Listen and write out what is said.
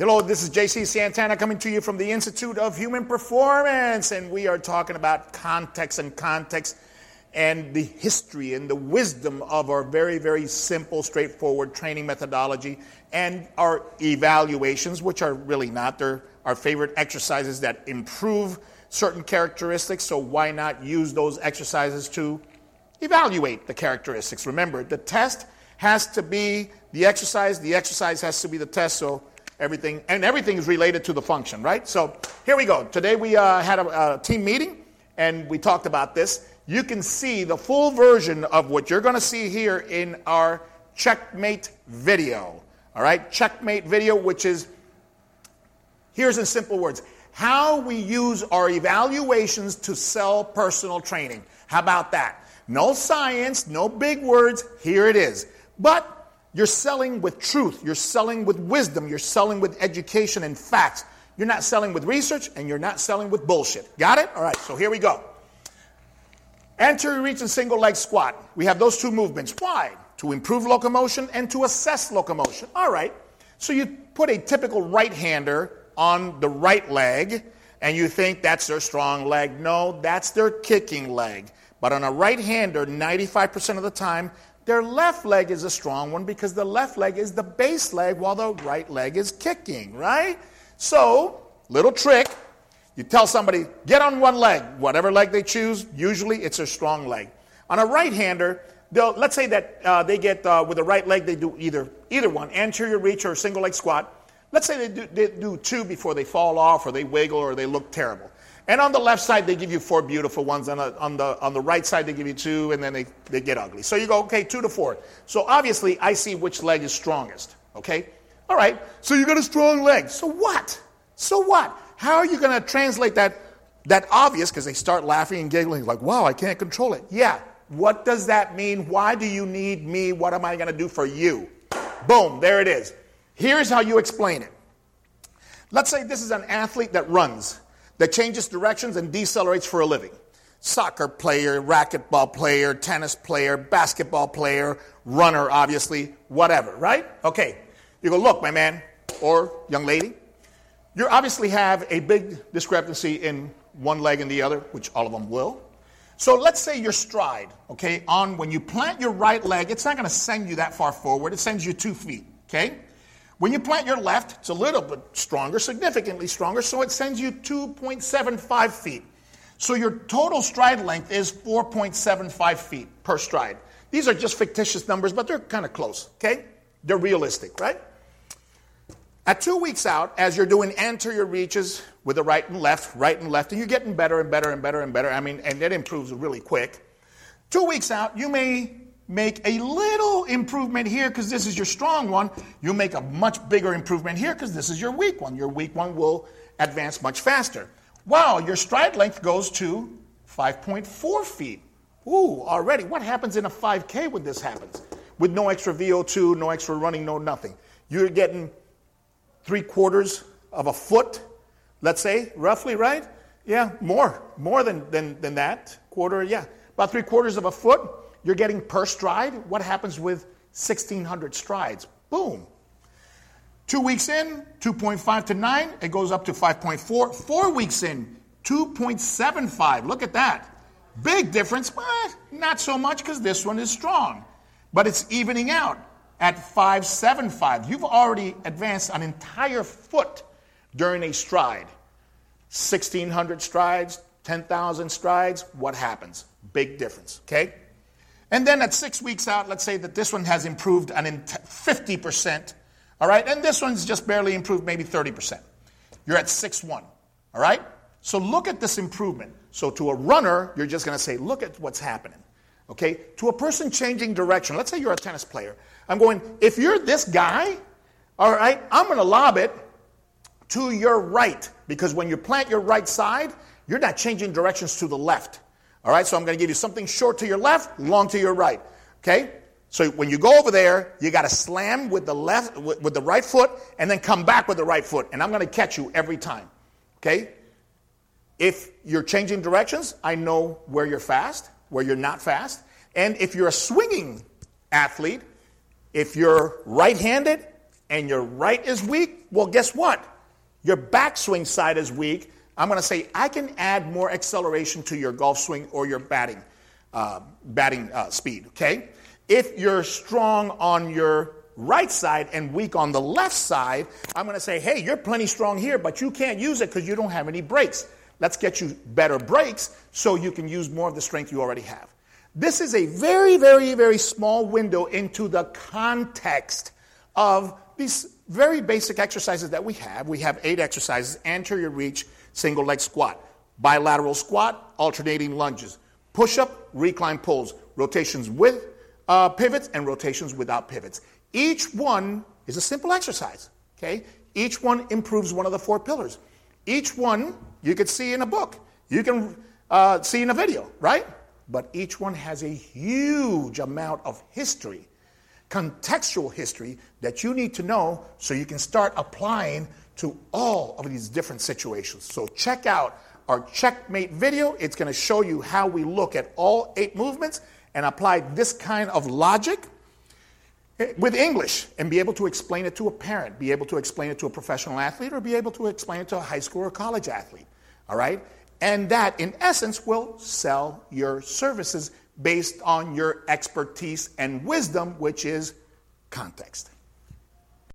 Hello, this is JC Santana coming to you from the Institute of Human Performance, and we are talking about context and context and the history and the wisdom of our very, very simple, straightforward training methodology and our evaluations, which are really not. They're our favorite exercises that improve certain characteristics, so why not use those exercises to evaluate the characteristics? Remember, the test has to be the exercise, the exercise has to be the test, so everything, and everything is related to the function, right? So here we go. Today we uh, had a, a team meeting and we talked about this you can see the full version of what you're going to see here in our checkmate video. All right, checkmate video, which is here's in simple words how we use our evaluations to sell personal training. How about that? No science, no big words. Here it is. But you're selling with truth, you're selling with wisdom, you're selling with education and facts. You're not selling with research and you're not selling with bullshit. Got it? All right, so here we go. Anterior reach and single leg squat. We have those two movements. Why? To improve locomotion and to assess locomotion. All right. So you put a typical right hander on the right leg and you think that's their strong leg. No, that's their kicking leg. But on a right hander, 95% of the time, their left leg is a strong one because the left leg is the base leg while the right leg is kicking, right? So, little trick you tell somebody, get on one leg, whatever leg they choose, usually it's a strong leg. On a right hander, let's say that uh, they get uh, with the right leg, they do either, either one, anterior reach or single leg squat. Let's say they do, they do two before they fall off or they wiggle or they look terrible. And on the left side, they give you four beautiful ones. On the, uh, on the, on the right side, they give you two, and then they, they get ugly. So you go, okay, two to four. So obviously, I see which leg is strongest, okay? All right, so you got a strong leg. So what? So what? How are you going to translate that, that obvious, because they start laughing and giggling, like, wow, I can't control it. Yeah, what does that mean? Why do you need me? What am I going to do for you? Boom, there it is. Here's how you explain it. Let's say this is an athlete that runs, that changes directions and decelerates for a living. Soccer player, racquetball player, tennis player, basketball player, runner, obviously, whatever, right? Okay. You go, look, my man, or young lady, you obviously have a big discrepancy in one leg and the other, which all of them will. So let's say your stride, okay, on when you plant your right leg, it's not going to send you that far forward. It sends you two feet, okay? When you plant your left, it's a little bit stronger, significantly stronger, so it sends you 2.75 feet. So your total stride length is 4.75 feet per stride. These are just fictitious numbers, but they're kind of close, okay? They're realistic, right? At two weeks out, as you're doing anterior reaches with the right and left, right and left, and you're getting better and better and better and better, I mean, and it improves really quick. Two weeks out, you may make a little improvement here because this is your strong one. You make a much bigger improvement here because this is your weak one. Your weak one will advance much faster. Wow, your stride length goes to 5.4 feet. Ooh, already. What happens in a 5K when this happens? With no extra VO2, no extra running, no nothing. You're getting three quarters of a foot, let's say, roughly, right? Yeah, more, more than, than, than that. Quarter, yeah. About three quarters of a foot, you're getting per stride. What happens with 1,600 strides? Boom. Two weeks in, 2.5 to 9, it goes up to 5.4. Four weeks in, 2.75. Look at that. Big difference, but not so much because this one is strong. But it's evening out at 575. You've already advanced an entire foot during a stride. 1,600 strides, 10,000 strides, what happens? Big difference, okay? And then at six weeks out, let's say that this one has improved an 50%, all right? And this one's just barely improved maybe 30%. You're at 6 1, all right? So look at this improvement. So to a runner, you're just to say, look at what's happening. Okay? To a person changing direction, let's say you're a tennis player. I'm going, if you're this guy, all right, I'm to lob it to your right because when you plant your right side, you're not changing directions to the left. All right, so I'm going to give you something short to your left, long to your right. Okay? So when you go over there, you got to slam with the left with, with the right foot and then come back with the right foot and I'm going to catch you every time. Okay? If you're changing directions, I know where you're fast, where you're not fast. And if you're a swinging athlete, if you're right handed and your right is weak, Well, guess what? Your backswing side is weak. I'm going to say I can add more acceleration to your golf swing or your batting, uh, batting uh, speed. Okay. If you're strong on your right side and weak on the left side, I'm going to say, hey, you're plenty strong here, but you can't use it because you don't have any brakes. Let's get you better brakes so you can use more of the strength you already have. This is a very, very, very small window into the context of these very basic exercises that we have. We have eight exercises anterior reach, single leg squat, bilateral squat, alternating lunges, push up, recline pulls, rotations with uh, pivots, and rotations without pivots. Each one is a simple exercise. Okay? Each one improves one of the four pillars. Each one you could see in a book, you can uh, see in a video, right? But each one has a huge amount of history, contextual history that you need to know so you can start applying to all of these different situations. So check out our checkmate video. It's going to show you how we look at all eight movements and apply this kind of logic eh, with English and be able to explain it to a parent, be able to explain it to a professional athlete, or be able to explain it to a high school or college athlete. All right? And that, in essence, will sell your services based on your expertise and wisdom, which is context.